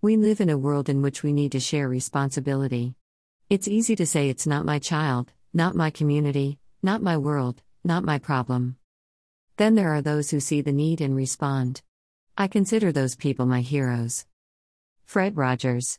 We live in a world in which we need to share responsibility. It's easy to say it's not my child, not my community, not my world, not my problem. Then there are those who see the need and respond. I consider those people my heroes. Fred Rogers